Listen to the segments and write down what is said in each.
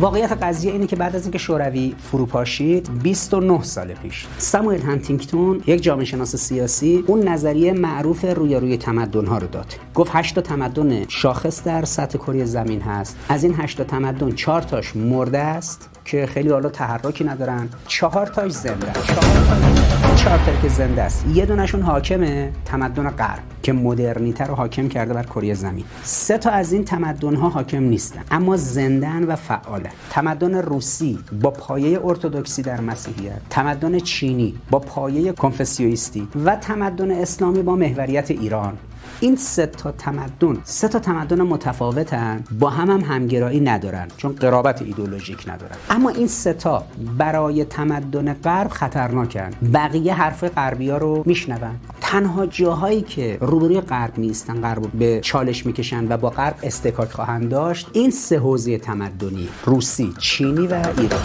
واقعیت قضیه اینه که بعد از اینکه شوروی فروپاشید 29 سال پیش ساموئل هانتینگتون یک جامعه شناس سیاسی اون نظریه معروف روی روی تمدن ها رو داد. گفت 8 تمدن شاخص در سطح کره زمین هست. از این 8 تمدن 4 تاش مرده است. که خیلی حالا تحرکی ندارن. چهار تاش زنده. چهار تا که زنده است. یه دونشون حاکمه تمدن غرب که مدرنیته رو حاکم کرده بر کره زمین. سه تا از این تمدن ها حاکم نیستن اما زندن و فعالن. تمدن روسی با پایه ارتودکسی در مسیحیت تمدن چینی با پایه کنفسیویستی و تمدن اسلامی با محوریت ایران. این سه تا تمدن سه تا تمدن متفاوتن با هم هم همگرایی ندارن چون قرابت ایدولوژیک ندارن. اما این سه تا برای تمدن غرب خطرناکن. بقیه حرف غربی ها رو میشنون. تنها جاهایی که روبروی غرب نیستن غرب به چالش می‌کشن و با غرب استکاک خواهند داشت این سه حوزه تمدنی روسی چینی و ایران.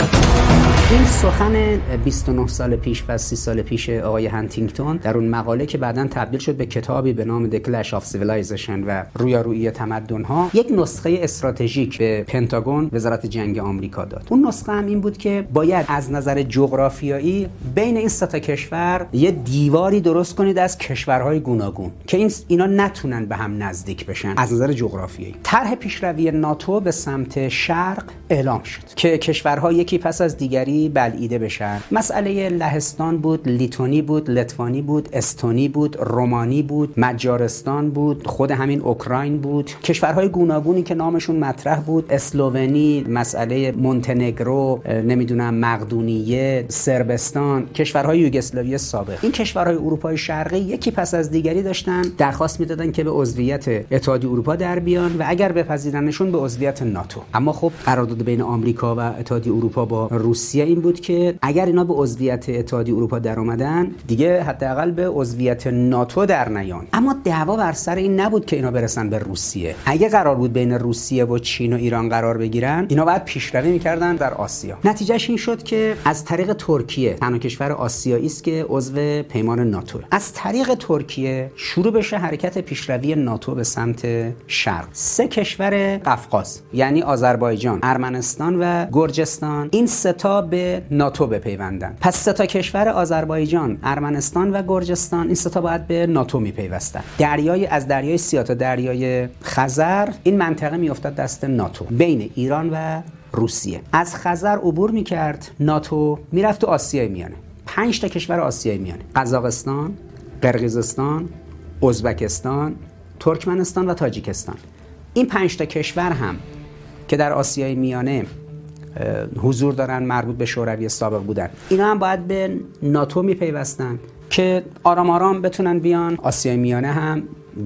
این سخن 29 سال پیش و 30 سال پیش آقای هانتینگتون در اون مقاله که بعدا تبدیل شد به کتابی به نام The Clash of Civilization و رویارویی تمدن ها یک نسخه استراتژیک به پنتاگون وزارت جنگ آمریکا داد. اون نسخه هم این بود که باید از نظر جغرافیایی بین این سه کشور یه دیواری درست کنید کشورهای گوناگون که این اینا نتونن به هم نزدیک بشن. از نظر جغرافیایی. طرح پیشروی ناتو به سمت شرق اعلام شد که کشورها یکی پس از دیگری بلعیده بشن. مسئله لهستان بود لیتونی بود لتوانی بود استونی بود رومانی بود مجارستان بود خود همین اوکراین بود. کشورهای گوناگونی که نامشون مطرح بود اسلوونی مسئله مونتنگرو نمی‌دونم مقدونیه سربستان کشورهای یوگسلاوی سابق. این کشورهای اروپای شرقی یکی پس از دیگری داشتن درخواست می‌دادن که به عضویت اتحادیه اروپا در بیان و اگر بپذیرنشون به عضویت ناتو. اما خب قرارداد بین آمریکا و اتحادیه اروپا با روسیه این بود که اگر اینا به عضویت اتحادیه اروپا در اومدن دیگه حداقل به عضویت ناتو در نیان. اما دعوا بر سر این نبود که اینا برسن به روسیه. اگه قرار بود بین روسیه و چین و ایران قرار بگیرن اینا باید پیشروی می‌کردن در آسیا. نتیجهش این شد که از طریق ترکیه تنها کشور آسیایی است که عضو پیمان ناتو از طریق ترکیه شروع بشه حرکت پیشروی ناتو به سمت شرق. سه کشور قفقاز یعنی آذربایجان ارمنستان و گرجستان این ستا به ناتو بپیوندن. پس سه تا کشور آذربایجان ارمنستان و گرجستان این ستا باید به ناتو میپیوستن. دریای از دریای سیاه تا دریای خزر این منطقه میافتاد دست ناتو بین ایران و روسیه. از خزر عبور می‌کرد ناتو می‌رفت تو آسیای میانه. پنج تا کشور آسیای میانه. قزاقستان قرقیزستان ازبکستان ترکمنستان و تاجیکستان. این پنج تا کشور هم که در آسیای میانه حضور دارن مربوط به شوروی سابق بودن. اینا هم باید به ناتو میپیوستن که آرام آرام بتونن بیان. آسیای میانه هم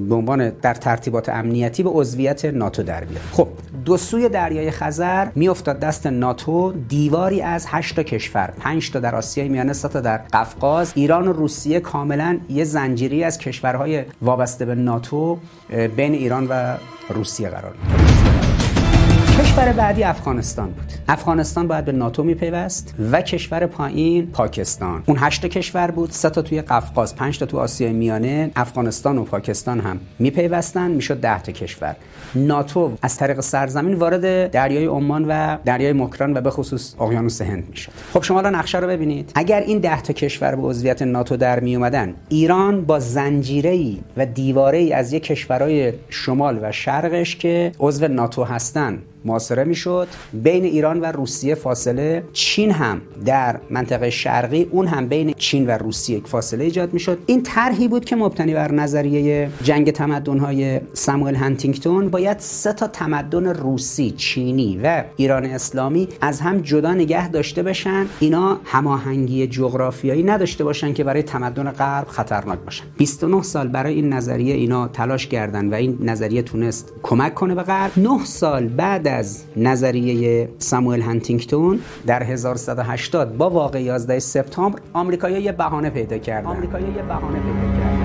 به عنوان در ترتیبات امنیتی به عضویت ناتو در بیاد خب دو سوی دریای خزر میافتاد دست ناتو دیواری از 8 تا کشور 5 تا در آسیای میانه تا در قفقاز. ایران و روسیه کاملا یه زنجیری از کشورهای وابسته به ناتو بین ایران و روسیه قرار می‌گیره کشور بعدی افغانستان بود. افغانستان باید به ناتو میپیوست و کشور پایین پاکستان. اون هشت کشور بود سه تا توی قفقاز پنج تا تو آسیای میانه افغانستان و پاکستان هم میپیوستن می‌شد 10 تا کشور. ناتو از طریق سرزمین وارد دریای عمان و دریای مکران و به خصوص اقیانوس هند می‌شد. خب شما الان نقشه رو ببینید. اگر این 10 تا کشور به عضویت ناتو در می اومدن ایران با زنجیره و دیواره از یک کشورهای شمال و شرقش که عضو ناتو هستن محاصره می‌شد. بین ایران و روسیه فاصله چین هم در منطقه شرقی اون هم بین چین و روسیه یک فاصله ایجاد می‌شد. این طرحی بود که مبتنی بر نظریه جنگ تمدن های ساموئل هانتینگتون. باید سه تا تمدن روسی چینی و ایران اسلامی از هم جدا نگه داشته بشن اینا هماهنگی جغرافیایی نداشته باشن که برای تمدن غرب خطرناک باشن. 29 سال برای این نظریه اینا تلاش کردن و این نظریه تونست کمک کنه به غرب. 9 سال بعد از نظریه ساموئل هانتینگتون در 1180 با واقع 11 سپتامبر آمریکایی‌ها یه بهانه پیدا کردن. آمریکایی‌ها یه بهانه پیدا کردن.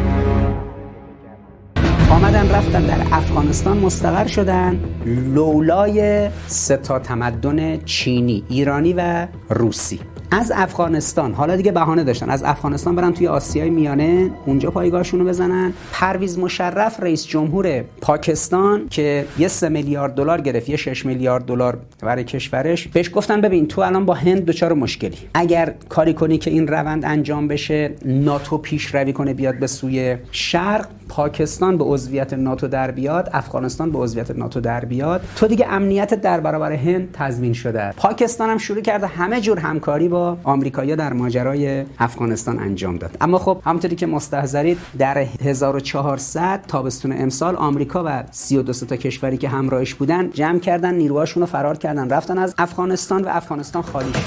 آمدن رفتن در افغانستان مستقر شدن لولای ستا تمدن چینی ایرانی و روسی. از افغانستان. حالا دیگه بهانه داشتن. از افغانستان برن توی آسیای میانه اونجا پایگاهشون رو بزنن. پرویز مشرف رئیس جمهور پاکستان که یه 3 میلیارد دلار گرفت یه 6 میلیارد دلار برای کشورش. بهش گفتن ببین تو الان با هند دچار مشکلی. اگر کاری کنی که این روند انجام بشه ناتو پیشروی کنه بیاد به سوی شرق پاکستان به عضویت ناتو در بیاد افغانستان به عضویت ناتو در بیاد. تو دیگه امنیت در برابر هند تضمین شده پاکستان هم شروع کرده همه جور همکاری با آمریکایی‌ها در ماجرای افغانستان انجام داد. اما خب همونطوری که مستحضرید در 1400 تابستون امسال آمریکا و 32 تا کشوری که همراهش بودن جمع کردن نیروهاشون رو فرار کردن رفتن از افغانستان و افغانستان خالی شد.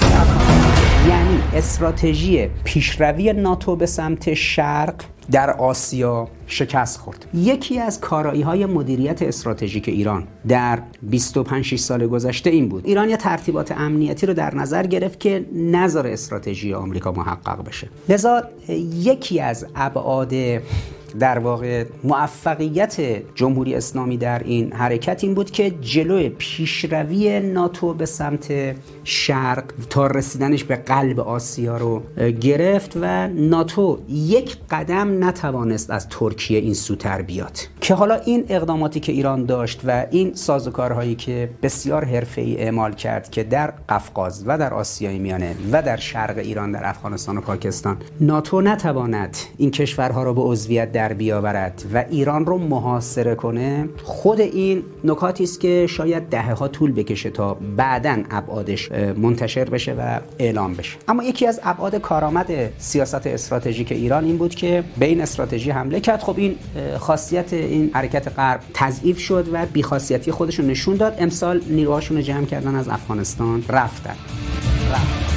یعنی استراتژی پیشروی ناتو به سمت شرق در آسیا شکست خورد. یکی از کارایی های مدیریت استراتژیک ایران در 25 سال گذشته این بود. ایران یه ترتیبات امنیتی رو در نظر گرفت که نظر استراتژی آمریکا محقق بشه. لذا یکی از ابعاد در واقع موفقیت جمهوری اسلامی در این حرکت این بود که جلوی پیشروی ناتو به سمت شرق تا رسیدنش به قلب آسیا رو گرفت و ناتو یک قدم نتوانست از ترکیه این سوتر بیاد. که حالا این اقداماتی که ایران داشت و این سازوکارهایی که بسیار حرفه‌ای اعمال کرد که در قفقاز و در آسیای میانه و در شرق ایران در افغانستان و پاکستان ناتو نتواند این کشورها رو به عضویت در بیاورد و ایران رو محاصره کنه خود این نکاتی است که شاید دهه ها طول بکشه تا بعدا ابعادش منتشر بشه و اعلام بشه. اما یکی از ابعاد کارآمد سیاست استراتژیک ایران این بود که به این استراتژی حمله کرد. خب این خاصیت این حرکت غرب تضعیف شد و بیخاصیتی خودش رو نشون داد. امسال نیروهاشون رو جمع کردن از افغانستان. رفتن. رفتن.